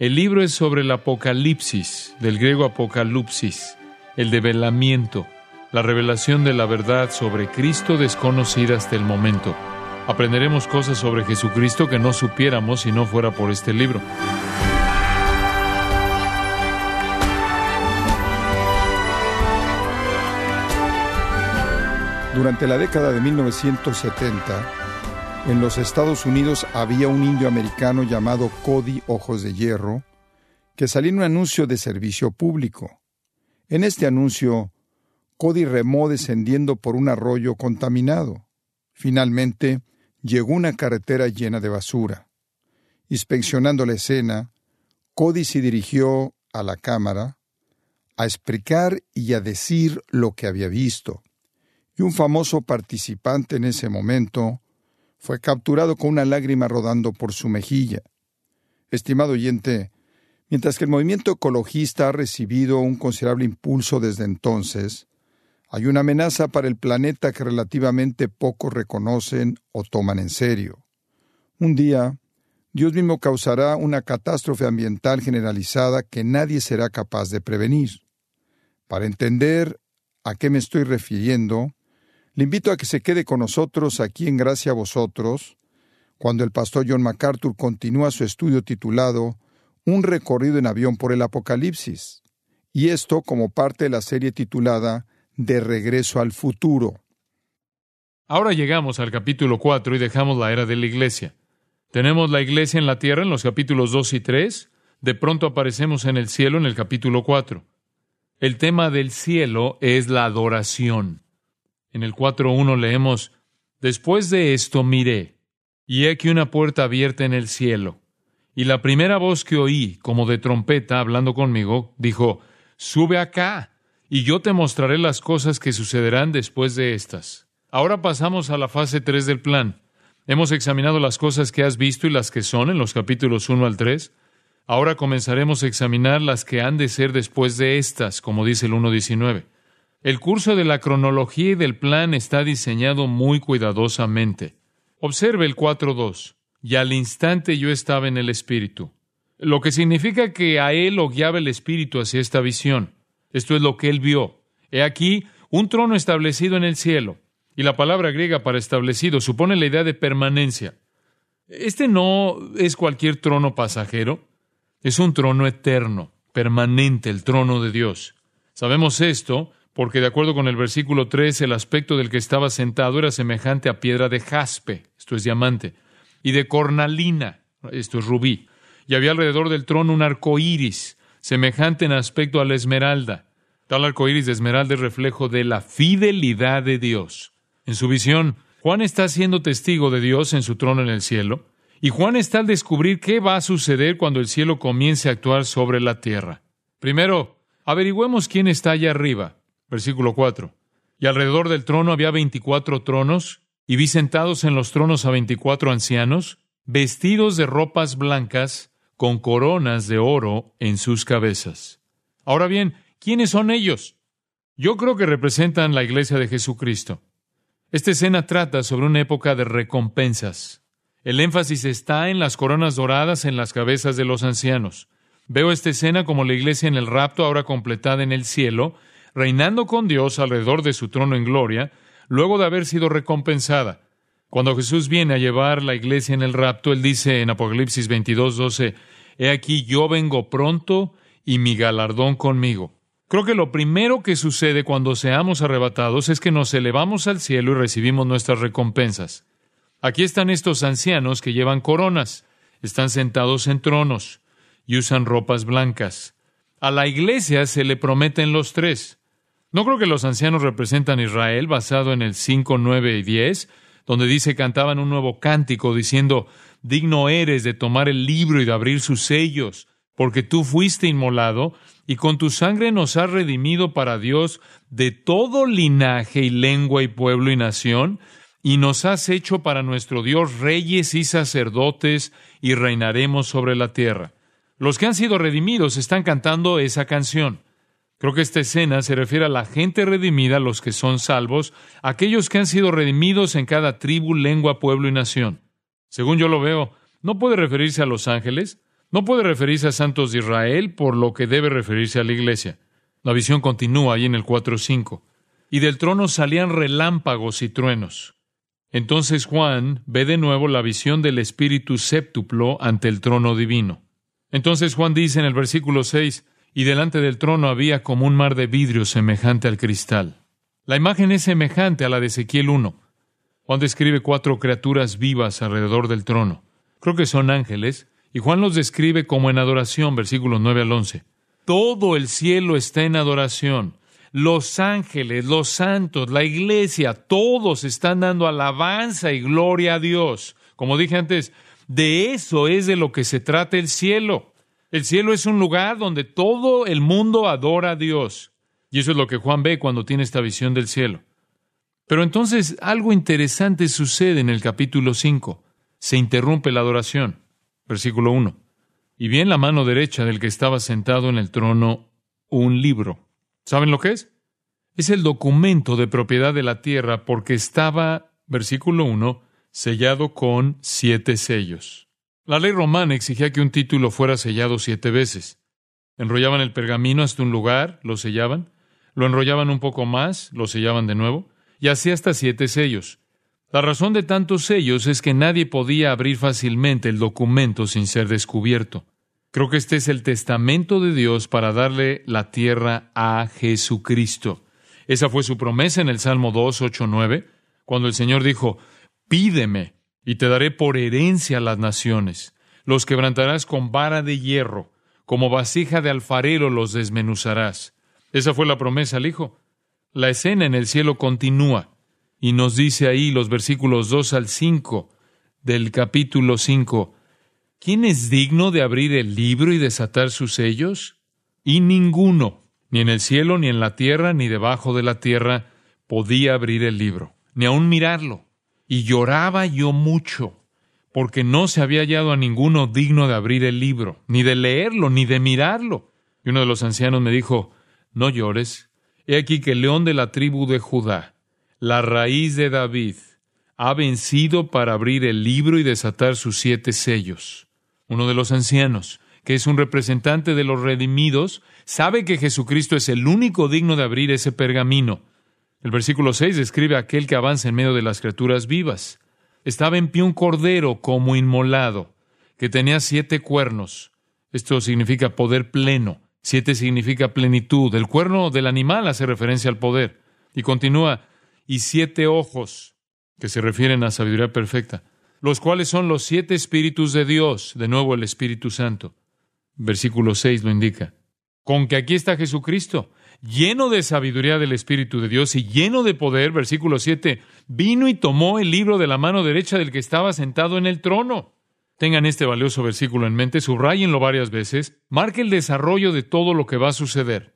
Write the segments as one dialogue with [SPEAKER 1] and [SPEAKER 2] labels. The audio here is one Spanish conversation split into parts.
[SPEAKER 1] El libro es sobre el Apocalipsis, del griego Apocalipsis, el develamiento, la revelación de la verdad sobre Cristo desconocida hasta el momento. Aprenderemos cosas sobre Jesucristo que no supiéramos si no fuera por este libro.
[SPEAKER 2] Durante la década de 1970, en los Estados Unidos había un indio americano llamado Cody Ojos de Hierro, que salía en un anuncio de servicio público. En este anuncio, Cody remó descendiendo por un arroyo contaminado. Finalmente, llegó una carretera llena de basura. Inspeccionando la escena, Cody se dirigió a la cámara a explicar y a decir lo que había visto. Y un famoso participante en ese momento fue capturado con una lágrima rodando por su mejilla. Estimado oyente, mientras que el movimiento ecologista ha recibido un considerable impulso desde entonces, hay una amenaza para el planeta que relativamente pocos reconocen o toman en serio. Un día, Dios mismo causará una catástrofe ambiental generalizada que nadie será capaz de prevenir. Para entender a qué me estoy refiriendo, le invito a que se quede con nosotros aquí en Gracia a vosotros, cuando el pastor John MacArthur continúa su estudio titulado Un recorrido en avión por el Apocalipsis, y esto como parte de la serie titulada De regreso al futuro.
[SPEAKER 1] Ahora llegamos al capítulo 4 y dejamos la era de la iglesia. Tenemos la iglesia en la tierra en los capítulos 2 y 3, de pronto aparecemos en el cielo en el capítulo 4. El tema del cielo es la adoración. En el 4.1 leemos, Después de esto miré, y he aquí una puerta abierta en el cielo. Y la primera voz que oí, como de trompeta, hablando conmigo, dijo, Sube acá, y yo te mostraré las cosas que sucederán después de estas. Ahora pasamos a la fase 3 del plan. Hemos examinado las cosas que has visto y las que son en los capítulos 1 al 3. Ahora comenzaremos a examinar las que han de ser después de estas, como dice el 1.19. El curso de la cronología y del plan está diseñado muy cuidadosamente. Observe el 4.2. Y al instante yo estaba en el Espíritu. Lo que significa que a él lo guiaba el Espíritu hacia esta visión. Esto es lo que él vio. He aquí un trono establecido en el cielo. Y la palabra griega para establecido supone la idea de permanencia. Este no es cualquier trono pasajero, es un trono eterno, permanente, el trono de Dios. Sabemos esto porque de acuerdo con el versículo 3, el aspecto del que estaba sentado era semejante a piedra de jaspe, esto es diamante, y de cornalina, esto es rubí, y había alrededor del trono un arco iris, semejante en aspecto a la esmeralda. Tal arco iris de esmeralda es reflejo de la fidelidad de Dios. En su visión, Juan está siendo testigo de Dios en su trono en el cielo, y Juan está al descubrir qué va a suceder cuando el cielo comience a actuar sobre la tierra. Primero, averigüemos quién está allá arriba. Versículo 4. Y alrededor del trono había veinticuatro tronos, y vi sentados en los tronos a veinticuatro ancianos, vestidos de ropas blancas, con coronas de oro en sus cabezas. Ahora bien, ¿quiénes son ellos? Yo creo que representan la iglesia de Jesucristo. Esta escena trata sobre una época de recompensas. El énfasis está en las coronas doradas en las cabezas de los ancianos. Veo esta escena como la iglesia en el rapto ahora completada en el cielo, reinando con Dios alrededor de su trono en gloria, luego de haber sido recompensada. Cuando Jesús viene a llevar la iglesia en el rapto, él dice en Apocalipsis 22, 12, He aquí yo vengo pronto y mi galardón conmigo. Creo que lo primero que sucede cuando seamos arrebatados es que nos elevamos al cielo y recibimos nuestras recompensas. Aquí están estos ancianos que llevan coronas, están sentados en tronos y usan ropas blancas. A la iglesia se le prometen los tres. No creo que los ancianos representan a Israel basado en el 5, 9 y 10, donde dice cantaban un nuevo cántico diciendo, digno eres de tomar el libro y de abrir sus sellos, porque tú fuiste inmolado y con tu sangre nos has redimido para Dios de todo linaje y lengua y pueblo y nación, y nos has hecho para nuestro Dios reyes y sacerdotes y reinaremos sobre la tierra. Los que han sido redimidos están cantando esa canción. Creo que esta escena se refiere a la gente redimida, los que son salvos, aquellos que han sido redimidos en cada tribu, lengua, pueblo y nación. Según yo lo veo, no puede referirse a los ángeles, No puede referirse a santos de Israel, por lo que debe referirse a la iglesia. La visión continúa ahí en el 4.5. Y del trono salían relámpagos y truenos. Entonces Juan ve de nuevo la visión del Espíritu séptuplo ante el trono divino. Entonces Juan dice en el versículo 6, y delante del trono había como un mar de vidrio semejante al cristal. La imagen es semejante a la de Ezequiel 1. Juan describe cuatro criaturas vivas alrededor del trono. Creo que son ángeles, y Juan los describe como en adoración, versículos 9 al 11. Todo el cielo está en adoración. Los ángeles, los santos, la iglesia, todos están dando alabanza y gloria a Dios. Como dije antes, de eso es de lo que se trata el cielo. El cielo es un lugar donde todo el mundo adora a Dios. Y eso es lo que Juan ve cuando tiene esta visión del cielo. Pero entonces algo interesante sucede en el capítulo 5. Se interrumpe la adoración. Versículo 1. Y vi en la mano derecha del que estaba sentado en el trono un libro. ¿Saben lo que es? Es el documento de propiedad de la tierra porque estaba, versículo 1, sellado con siete sellos. La ley romana exigía que un título fuera sellado siete veces. Enrollaban el pergamino hasta un lugar, lo sellaban, lo enrollaban un poco más, lo sellaban de nuevo, y así hasta siete sellos. La razón de tantos sellos es que nadie podía abrir fácilmente el documento sin ser descubierto. Creo que este es el testamento de Dios para darle la tierra a Jesucristo. Esa fue su promesa en el Salmo 2, 8, 9, cuando el Señor dijo, pídeme y te daré por herencia las naciones. Los quebrantarás con vara de hierro, como vasija de alfarero los desmenuzarás. Esa fue la promesa al Hijo. La escena en el cielo continúa y nos dice ahí los versículos 2 al 5 del capítulo 5, ¿quién es digno de abrir el libro y desatar sus sellos? Y ninguno, ni en el cielo, ni en la tierra, ni debajo de la tierra, podía abrir el libro, ni aun mirarlo. Y lloraba yo mucho, porque no se había hallado a ninguno digno de abrir el libro, ni de leerlo, ni de mirarlo. Y uno de los ancianos me dijo, no llores, He aquí que el león de la tribu de Judá, la raíz de David, ha vencido para abrir el libro y desatar sus siete sellos. Uno de los ancianos, que es un representante de los redimidos, sabe que Jesucristo es el único digno de abrir ese pergamino. El versículo 6 describe a aquel que avanza en medio de las criaturas vivas. Estaba en pie un cordero como inmolado, que tenía siete cuernos. Esto significa poder pleno. Siete significa plenitud. El cuerno del animal hace referencia al poder. Y continúa, y siete ojos, que se refieren a sabiduría perfecta, los cuales son los siete espíritus de Dios, de nuevo el Espíritu Santo. Versículo 6 lo indica. Con que aquí está Jesucristo, lleno de sabiduría del Espíritu de Dios y lleno de poder, versículo 7, vino y tomó el libro de la mano derecha del que estaba sentado en el trono. Tengan este valioso versículo en mente, subrayenlo varias veces, marque el desarrollo de todo lo que va a suceder.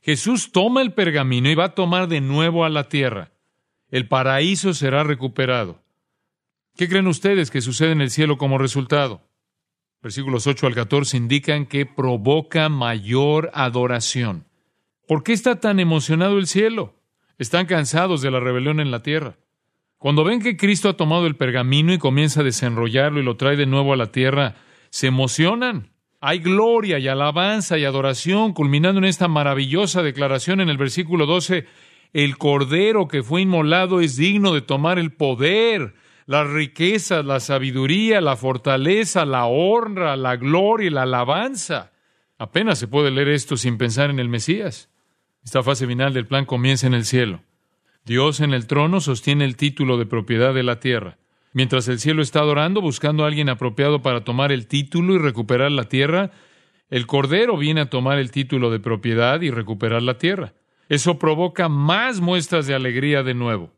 [SPEAKER 1] Jesús toma el pergamino y va a tomar de nuevo a la tierra. El paraíso será recuperado. ¿Qué creen ustedes que sucede en el cielo como resultado? Versículos 8 al 14 indican que provoca mayor adoración. ¿Por qué está tan emocionado el cielo? Están cansados de la rebelión en la tierra. Cuando ven que Cristo ha tomado el pergamino y comienza a desenrollarlo y lo trae de nuevo a la tierra, se emocionan. Hay gloria y alabanza y adoración, culminando en esta maravillosa declaración en el versículo 12, el Cordero que fue inmolado es digno de tomar el poder, las riquezas, la sabiduría, la fortaleza, la honra, la gloria y la alabanza. Apenas se puede leer esto sin pensar en el Mesías. Esta fase final del plan comienza en el cielo. Dios en el trono sostiene el título de propiedad de la tierra. Mientras el cielo está adorando, buscando a alguien apropiado para tomar el título y recuperar la tierra, el Cordero viene a tomar el título de propiedad y recuperar la tierra. Eso provoca más muestras de alegría de nuevo.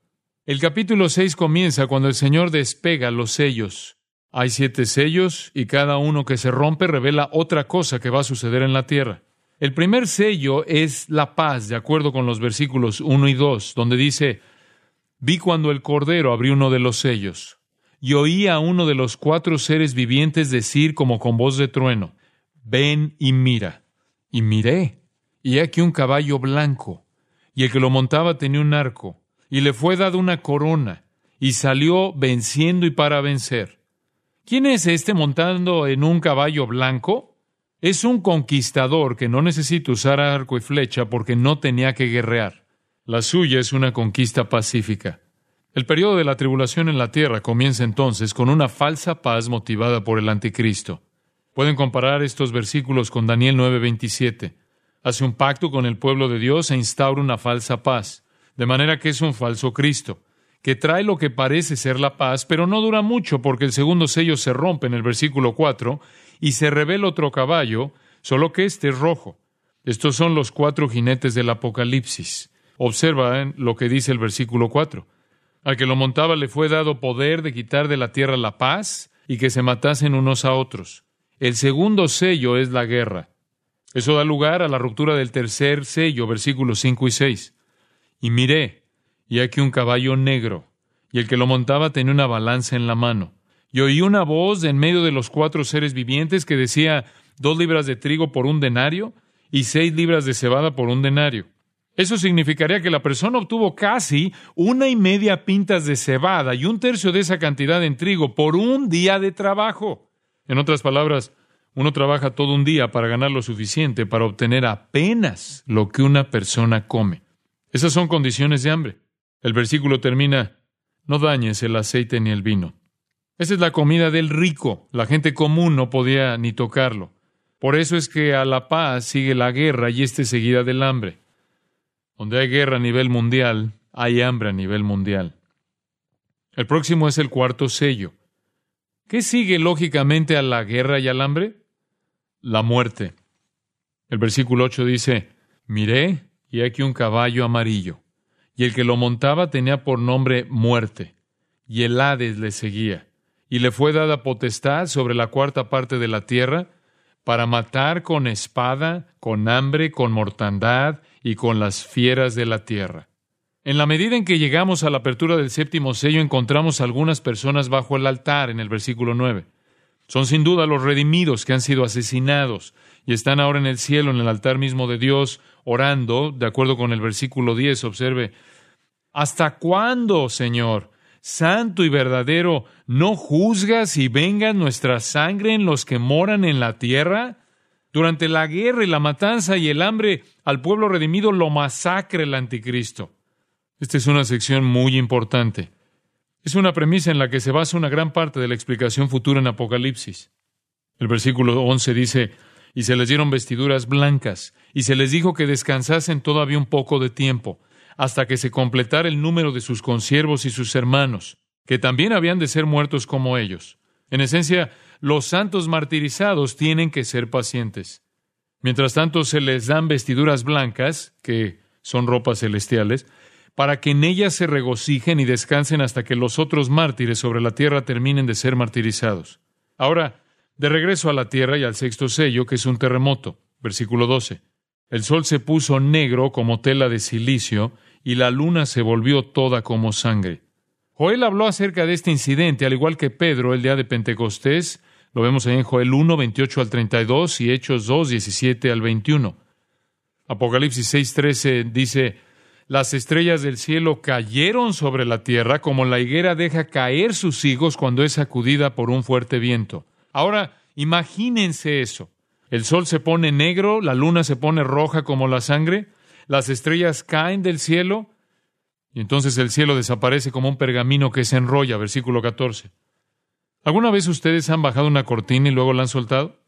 [SPEAKER 1] El capítulo 6 comienza cuando el Señor despega los sellos. Hay siete sellos y cada uno que se rompe revela otra cosa que va a suceder en la tierra. El primer sello es la paz, de acuerdo con los versículos 1 y 2, donde dice, vi cuando el Cordero abrió uno de los sellos, y oí a uno de los cuatro seres vivientes decir como con voz de trueno, ven y mira. Y miré, y aquí un caballo blanco, y el que lo montaba tenía un arco, y le fue dada una corona, y salió venciendo y para vencer. ¿Quién es este montando en un caballo blanco? Es un conquistador que no necesita usar arco y flecha porque no tenía que guerrear. La suya es una conquista pacífica. El periodo de la tribulación en la tierra comienza entonces con una falsa paz motivada por el anticristo. Pueden comparar estos versículos con Daniel 9:27. Hace un pacto con el pueblo de Dios e instaura una falsa paz, de manera que es un falso Cristo que trae lo que parece ser la paz, pero no dura mucho porque el segundo sello se rompe en el versículo 4 y se revela otro caballo, solo que este es rojo. Estos son los cuatro jinetes del Apocalipsis. Observa lo que dice el versículo 4. Al que lo montaba le fue dado poder de quitar de la tierra la paz y que se matasen unos a otros. El segundo sello es la guerra. Eso da lugar a la ruptura del tercer sello, versículos 5 y 6. Y miré, y aquí un caballo negro, y el que lo montaba tenía una balanza en la mano. Y oí una voz en medio de los cuatro seres vivientes que decía dos libras de trigo por un denario y seis libras de cebada por un denario. Eso significaría que la persona obtuvo casi una y media pintas de cebada y un tercio de esa cantidad en trigo por un día de trabajo. En otras palabras, uno trabaja todo un día para ganar lo suficiente para obtener apenas lo que una persona come. Esas son condiciones de hambre. El versículo termina, no dañes el aceite ni el vino. Esa es la comida del rico. La gente común no podía ni tocarlo. Por eso es que a la paz sigue la guerra y este seguida del hambre. Donde hay guerra a nivel mundial, hay hambre a nivel mundial. El próximo es el cuarto sello. ¿Qué sigue lógicamente a la guerra y al hambre? La muerte. El versículo 8 dice, miré y aquí un caballo amarillo y el que lo montaba tenía por nombre muerte, y el Hades le seguía, y le fue dada potestad sobre la cuarta parte de la tierra, para matar con espada, con hambre, con mortandad y con las fieras de la tierra. En la medida en que llegamos a la apertura del séptimo sello, encontramos algunas personas bajo el altar en el versículo 9. Son sin duda los redimidos que han sido asesinados y están ahora en el cielo, en el altar mismo de Dios, orando, de acuerdo con el versículo 10, observe, ¿hasta cuándo, Señor, santo y verdadero, no juzgas y venga nuestra sangre en los que moran en la tierra? Durante la guerra y la matanza y el hambre, al pueblo redimido lo masacre el anticristo. Esta es una sección muy importante. Es una premisa en la que se basa una gran parte de la explicación futura en Apocalipsis. El versículo 11 dice, y se les dieron vestiduras blancas, y se les dijo que descansasen todavía un poco de tiempo, hasta que se completara el número de sus consiervos y sus hermanos, que también habían de ser muertos como ellos. En esencia, los santos martirizados tienen que ser pacientes. Mientras tanto, se les dan vestiduras blancas, que son ropas celestiales, para que en ellas se regocijen y descansen hasta que los otros mártires sobre la tierra terminen de ser martirizados. Ahora, de regreso a la tierra y al sexto sello, que es un terremoto. Versículo 12. El sol se puso negro como tela de silicio y la luna se volvió toda como sangre. Joel habló acerca de este incidente, al igual que Pedro el día de Pentecostés. Lo vemos en Joel 1, 28 al 32 y Hechos 2, 17 al 21. Apocalipsis 6, 13 dice, las estrellas del cielo cayeron sobre la tierra como la higuera deja caer sus higos cuando es sacudida por un fuerte viento. Ahora, imagínense eso. El sol se pone negro, la luna se pone roja como la sangre, las estrellas caen del cielo y entonces el cielo desaparece como un pergamino que se enrolla, versículo 14. ¿Alguna vez ustedes han bajado una cortina y luego la han soltado?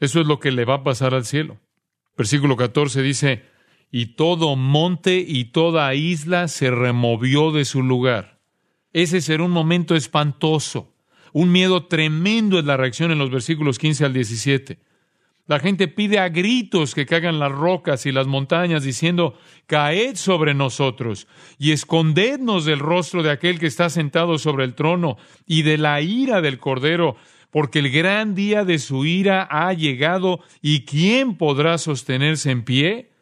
[SPEAKER 1] Eso es lo que le va a pasar al cielo. Versículo 14 dice, y todo monte y toda isla se removió de su lugar. Ese será un momento espantoso. Un miedo tremendo es la reacción en los versículos 15 al 17. La gente pide a gritos que caigan las rocas y las montañas, diciendo, Caed sobre nosotros y escondednos del rostro de aquel que está sentado sobre el trono y de la ira del Cordero, porque el gran día de su ira ha llegado y ¿quién podrá sostenerse en pie?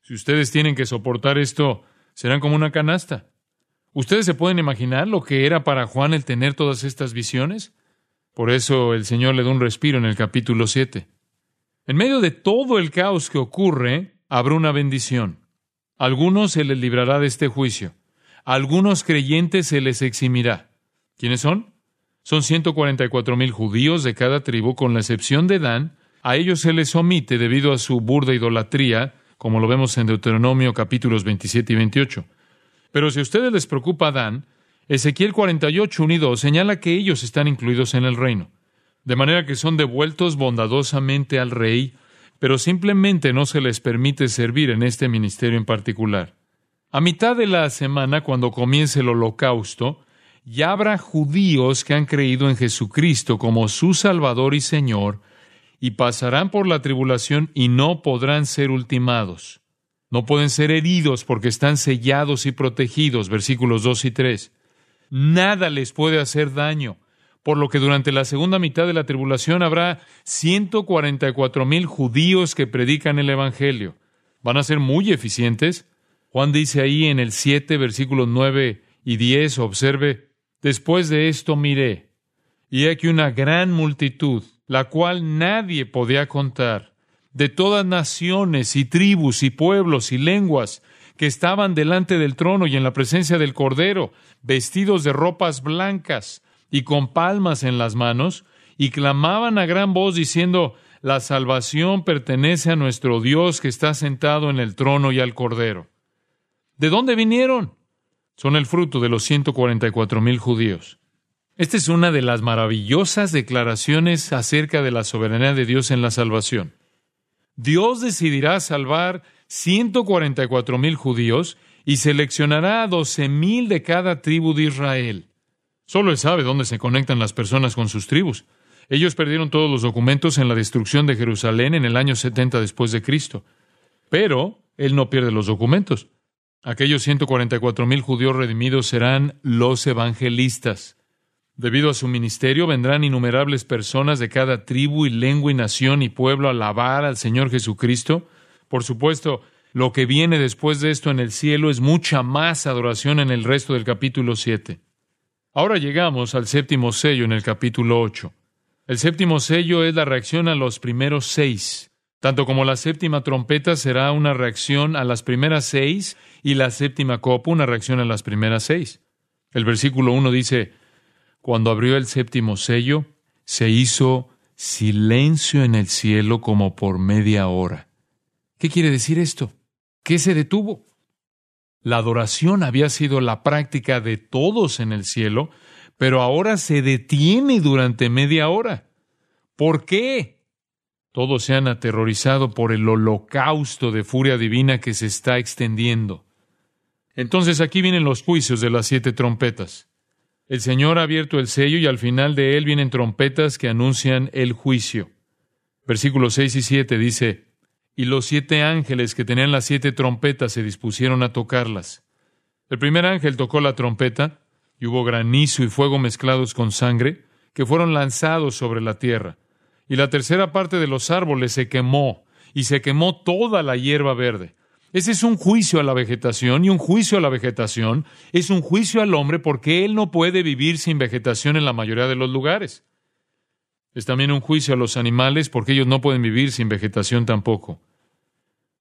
[SPEAKER 1] Si ustedes tienen que soportar esto, serán como una canasta. ¿Ustedes se pueden imaginar lo que era para Juan el tener todas estas visiones? Por eso el Señor le da un respiro en el capítulo 7. En medio de todo el caos que ocurre, habrá una bendición. A algunos se les librará de este juicio. A algunos creyentes se les eximirá. ¿Quiénes son? Son 144 mil judíos de cada tribu, con la excepción de Dan. A ellos se les omite debido a su burda idolatría, como lo vemos en Deuteronomio capítulos 27 y 28. Pero si a ustedes les preocupa Dan, Ezequiel 48, unido señala que ellos están incluidos en el reino, de manera que son devueltos bondadosamente al rey, pero simplemente no se les permite servir en este ministerio en particular. A mitad de la semana, cuando comience el holocausto, ya habrá judíos que han creído en Jesucristo como su Salvador y Señor, y pasarán por la tribulación y no podrán ser ultimados. No pueden ser heridos porque están sellados y protegidos, versículos 2 y 3. Nada les puede hacer daño, por lo que durante la segunda mitad de la tribulación habrá 144 mil judíos que predican el Evangelio. Van a ser muy eficientes. Juan dice ahí en el 7, versículos 9 y 10, observe, Después de esto miré, y aquí una gran multitud, la cual nadie podía contar, de todas naciones y tribus y pueblos y lenguas, que estaban delante del trono y en la presencia del Cordero, vestidos de ropas blancas y con palmas en las manos, y clamaban a gran voz diciendo, La salvación pertenece a nuestro Dios que está sentado en el trono y al Cordero. ¿De dónde vinieron? son el fruto de los 144 mil judíos. Esta es una de las maravillosas declaraciones acerca de la soberanía de Dios en la salvación. Dios decidirá salvar 144 mil judíos y seleccionará a 12 mil de cada tribu de Israel. Solo Él sabe dónde se conectan las personas con sus tribus. Ellos perdieron todos los documentos en la destrucción de Jerusalén en el año 70 después de Cristo. Pero Él no pierde los documentos. Aquellos 144 mil judíos redimidos serán los evangelistas. Debido a su ministerio vendrán innumerables personas de cada tribu y lengua y nación y pueblo a alabar al Señor Jesucristo. Por supuesto, lo que viene después de esto en el cielo es mucha más adoración en el resto del capítulo 7. Ahora llegamos al séptimo sello en el capítulo 8. El séptimo sello es la reacción a los primeros seis. Tanto como la séptima trompeta será una reacción a las primeras seis y la séptima copa una reacción a las primeras seis. El versículo 1 dice, cuando abrió el séptimo sello, se hizo silencio en el cielo como por media hora. ¿Qué quiere decir esto? ¿Qué se detuvo? La adoración había sido la práctica de todos en el cielo, pero ahora se detiene durante media hora. ¿Por qué? Todos se han aterrorizado por el holocausto de furia divina que se está extendiendo. Entonces aquí vienen los juicios de las siete trompetas. El Señor ha abierto el sello y al final de él vienen trompetas que anuncian el juicio. Versículos 6 y 7 dice, Y los siete ángeles que tenían las siete trompetas se dispusieron a tocarlas. El primer ángel tocó la trompeta, y hubo granizo y fuego mezclados con sangre, que fueron lanzados sobre la tierra y la tercera parte de los árboles se quemó, y se quemó toda la hierba verde. Ese es un juicio a la vegetación, y un juicio a la vegetación es un juicio al hombre porque él no puede vivir sin vegetación en la mayoría de los lugares. Es también un juicio a los animales porque ellos no pueden vivir sin vegetación tampoco.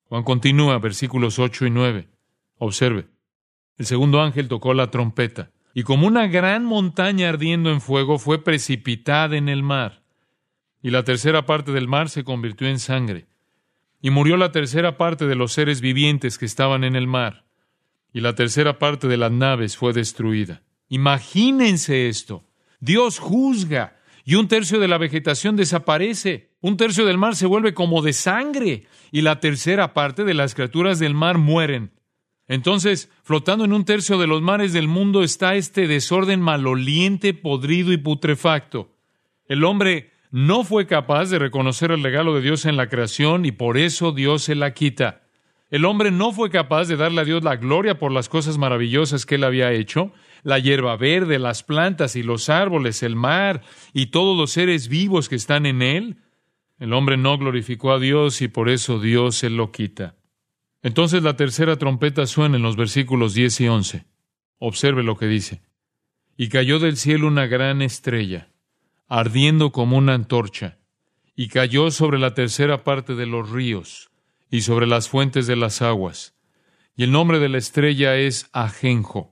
[SPEAKER 1] Juan continúa, versículos 8 y 9. Observe. El segundo ángel tocó la trompeta, y como una gran montaña ardiendo en fuego fue precipitada en el mar y la tercera parte del mar se convirtió en sangre, y murió la tercera parte de los seres vivientes que estaban en el mar, y la tercera parte de las naves fue destruida. Imagínense esto. Dios juzga, y un tercio de la vegetación desaparece, un tercio del mar se vuelve como de sangre, y la tercera parte de las criaturas del mar mueren. Entonces, flotando en un tercio de los mares del mundo está este desorden maloliente, podrido y putrefacto. El hombre no fue capaz de reconocer el regalo de Dios en la creación y por eso Dios se la quita. El hombre no fue capaz de darle a Dios la gloria por las cosas maravillosas que él había hecho, la hierba verde, las plantas y los árboles, el mar y todos los seres vivos que están en él. El hombre no glorificó a Dios y por eso Dios se lo quita. Entonces la tercera trompeta suena en los versículos 10 y 11. Observe lo que dice. Y cayó del cielo una gran estrella ardiendo como una antorcha, y cayó sobre la tercera parte de los ríos y sobre las fuentes de las aguas. Y el nombre de la estrella es Ajenjo.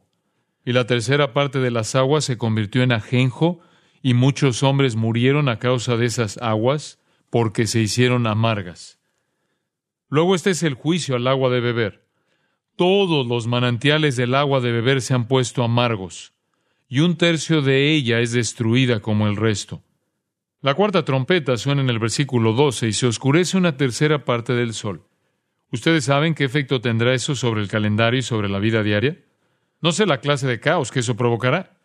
[SPEAKER 1] Y la tercera parte de las aguas se convirtió en ajenjo y muchos hombres murieron a causa de esas aguas, porque se hicieron amargas. Luego este es el juicio al agua de beber. Todos los manantiales del agua de beber se han puesto amargos, y un tercio de ella es destruida como el resto. La cuarta trompeta suena en el versículo 12 y se oscurece una tercera parte del sol. ¿Ustedes saben qué efecto tendrá eso sobre el calendario y sobre la vida diaria? No sé la clase de caos que eso provocará.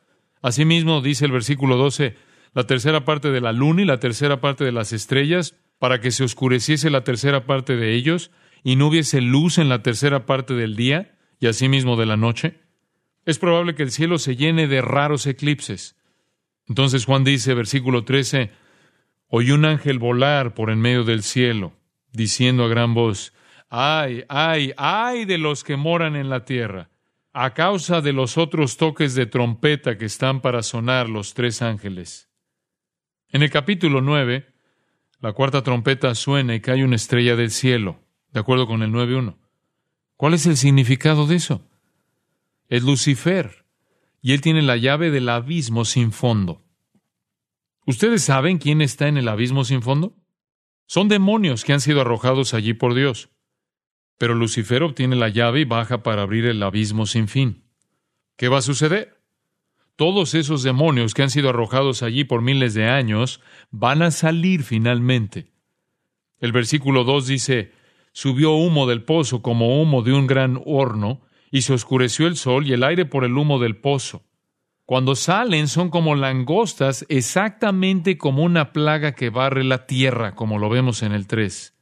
[SPEAKER 1] Asimismo, dice el versículo 12, la tercera parte de la luna y la tercera parte de las estrellas, para que se oscureciese la tercera parte de ellos, y no hubiese luz en la tercera parte del día, y asimismo de la noche. Es probable que el cielo se llene de raros eclipses. Entonces Juan dice, versículo 13, oí un ángel volar por en medio del cielo, diciendo a gran voz, ay, ay, ay de los que moran en la tierra, a causa de los otros toques de trompeta que están para sonar los tres ángeles. En el capítulo 9, la cuarta trompeta suena y cae una estrella del cielo, de acuerdo con el 9.1. ¿Cuál es el significado de eso? Es Lucifer, y él tiene la llave del abismo sin fondo. ¿Ustedes saben quién está en el abismo sin fondo? Son demonios que han sido arrojados allí por Dios. Pero Lucifer obtiene la llave y baja para abrir el abismo sin fin. ¿Qué va a suceder? todos esos demonios que han sido arrojados allí por miles de años van a salir finalmente. El versículo 2 dice, subió humo del pozo como humo de un gran horno, y se oscureció el sol y el aire por el humo del pozo. Cuando salen son como langostas, exactamente como una plaga que barre la tierra, como lo vemos en el 3.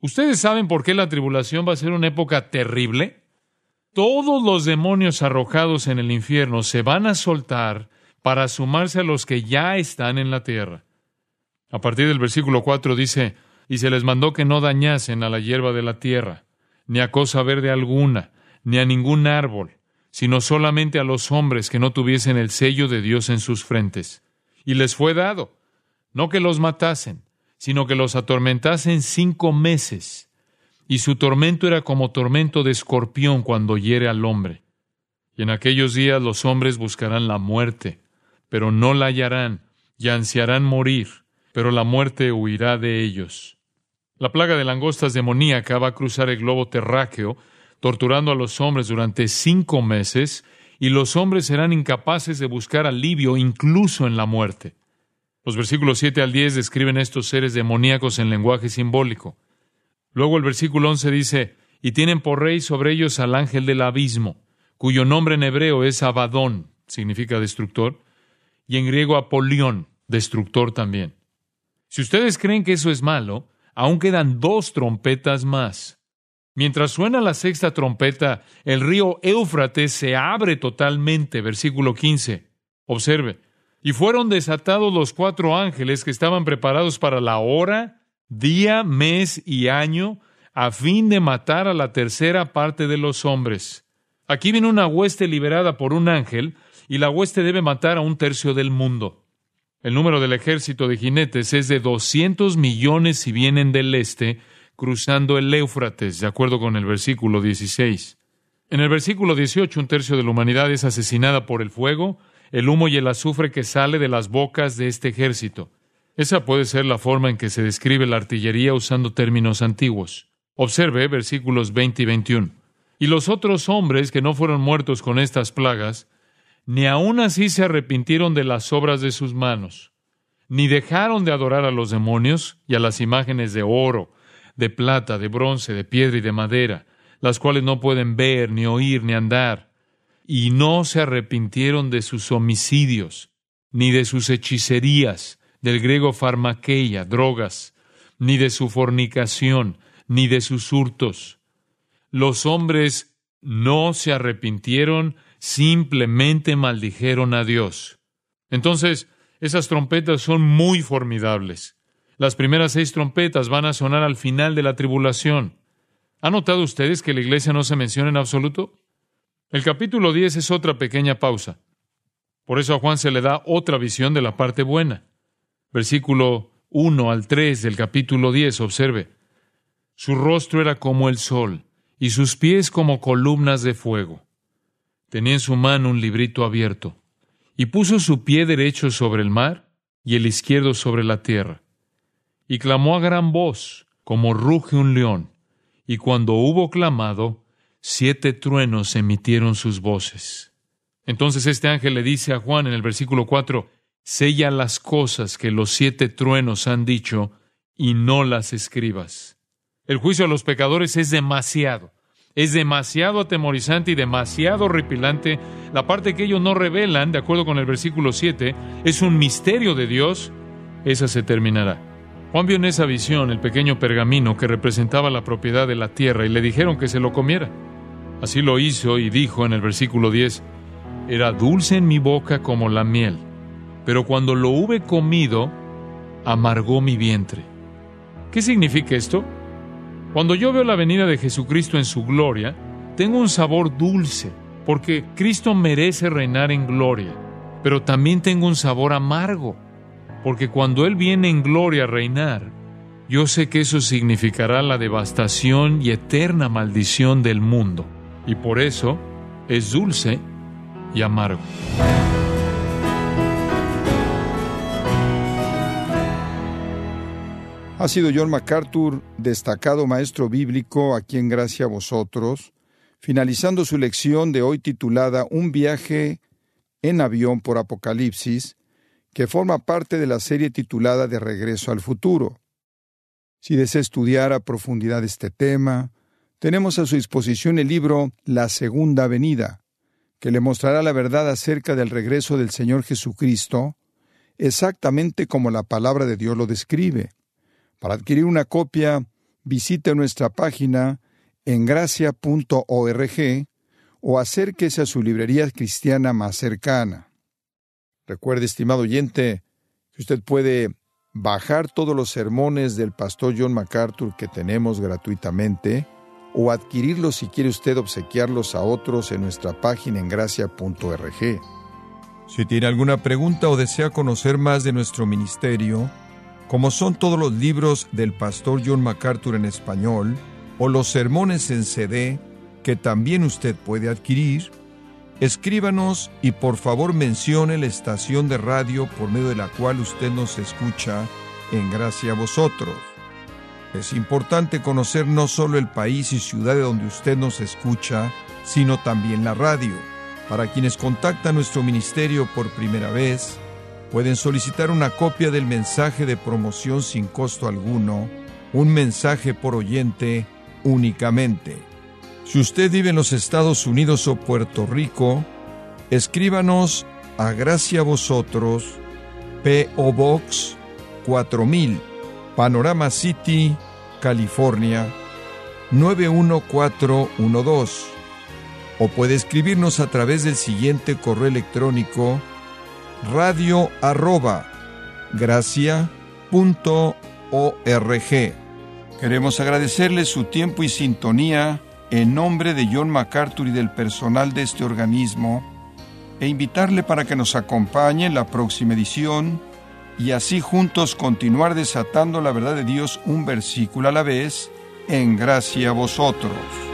[SPEAKER 1] ¿Ustedes saben por qué la tribulación va a ser una época terrible? todos los demonios arrojados en el infierno se van a soltar para sumarse a los que ya están en la tierra. A partir del versículo 4 dice, y se les mandó que no dañasen a la hierba de la tierra, ni a cosa verde alguna, ni a ningún árbol, sino solamente a los hombres que no tuviesen el sello de Dios en sus frentes. Y les fue dado, no que los matasen, sino que los atormentasen cinco meses y su tormento era como tormento de escorpión cuando hiere al hombre. Y en aquellos días los hombres buscarán la muerte, pero no la hallarán, y ansiarán morir, pero la muerte huirá de ellos. La plaga de langostas demoníaca va a cruzar el globo terráqueo, torturando a los hombres durante cinco meses, y los hombres serán incapaces de buscar alivio incluso en la muerte. Los versículos 7 al 10 describen estos seres demoníacos en lenguaje simbólico. Luego el versículo 11 dice, y tienen por rey sobre ellos al ángel del abismo, cuyo nombre en hebreo es Abadón, significa destructor, y en griego Apolión, destructor también. Si ustedes creen que eso es malo, aún quedan dos trompetas más. Mientras suena la sexta trompeta, el río Éufrates se abre totalmente, versículo 15. Observe, y fueron desatados los cuatro ángeles que estaban preparados para la hora, día, mes y año, a fin de matar a la tercera parte de los hombres. Aquí viene una hueste liberada por un ángel, y la hueste debe matar a un tercio del mundo. El número del ejército de jinetes es de 200 millones si vienen del este, cruzando el Éufrates, de acuerdo con el versículo 16. En el versículo 18, un tercio de la humanidad es asesinada por el fuego, el humo y el azufre que sale de las bocas de este ejército. Esa puede ser la forma en que se describe la artillería usando términos antiguos. Observe versículos 20 y 21. Y los otros hombres que no fueron muertos con estas plagas, ni aun así se arrepintieron de las obras de sus manos, ni dejaron de adorar a los demonios y a las imágenes de oro, de plata, de bronce, de piedra y de madera, las cuales no pueden ver, ni oír, ni andar, y no se arrepintieron de sus homicidios, ni de sus hechicerías, del griego farmaqueia, drogas, ni de su fornicación, ni de sus hurtos. Los hombres no se arrepintieron, simplemente maldijeron a Dios. Entonces, esas trompetas son muy formidables. Las primeras seis trompetas van a sonar al final de la tribulación. ¿Han notado ustedes que la iglesia no se menciona en absoluto? El capítulo 10 es otra pequeña pausa. Por eso a Juan se le da otra visión de la parte buena versículo 1 al 3 del capítulo 10, observe. Su rostro era como el sol y sus pies como columnas de fuego. Tenía en su mano un librito abierto y puso su pie derecho sobre el mar y el izquierdo sobre la tierra. Y clamó a gran voz, como ruge un león, y cuando hubo clamado, siete truenos emitieron sus voces. Entonces este ángel le dice a Juan en el versículo 4, Sella las cosas que los siete truenos han dicho y no las escribas. El juicio a los pecadores es demasiado, es demasiado atemorizante y demasiado horripilante. La parte que ellos no revelan, de acuerdo con el versículo 7, es un misterio de Dios. Esa se terminará. Juan vio en esa visión el pequeño pergamino que representaba la propiedad de la tierra y le dijeron que se lo comiera. Así lo hizo y dijo en el versículo 10, era dulce en mi boca como la miel pero cuando lo hube comido, amargó mi vientre. ¿Qué significa esto? Cuando yo veo la venida de Jesucristo en su gloria, tengo un sabor dulce, porque Cristo merece reinar en gloria, pero también tengo un sabor amargo, porque cuando Él viene en gloria a reinar, yo sé que eso significará la devastación y eterna maldición del mundo, y por eso es dulce y amargo.
[SPEAKER 2] Ha sido John MacArthur, destacado maestro bíblico, aquí en Gracia a vosotros, finalizando su lección de hoy titulada Un viaje en avión por Apocalipsis, que forma parte de la serie titulada De Regreso al Futuro. Si desea estudiar a profundidad este tema, tenemos a su disposición el libro La Segunda Venida, que le mostrará la verdad acerca del regreso del Señor Jesucristo, exactamente como la palabra de Dios lo describe. Para adquirir una copia, visite nuestra página en gracia.org o acérquese a su librería cristiana más cercana. Recuerde, estimado oyente, que usted puede bajar todos los sermones del pastor John MacArthur que tenemos gratuitamente o adquirirlos si quiere usted obsequiarlos a otros en nuestra página en gracia.org. Si tiene alguna pregunta o desea conocer más de nuestro ministerio, como son todos los libros del pastor John MacArthur en español o los sermones en CD que también usted puede adquirir, escríbanos y por favor mencione la estación de radio por medio de la cual usted nos escucha en gracia a vosotros. Es importante conocer no solo el país y ciudad de donde usted nos escucha, sino también la radio. Para quienes contactan nuestro ministerio por primera vez, pueden solicitar una copia del mensaje de promoción sin costo alguno, un mensaje por oyente únicamente. Si usted vive en los Estados Unidos o Puerto Rico, escríbanos a Gracia Vosotros, P.O. Box 4000, Panorama City, California 91412. O puede escribirnos a través del siguiente correo electrónico radio arroba Queremos agradecerle su tiempo y sintonía en nombre de John MacArthur y del personal de este organismo e invitarle para que nos acompañe en la próxima edición y así juntos continuar desatando la verdad de Dios un versículo a la vez en gracia a vosotros.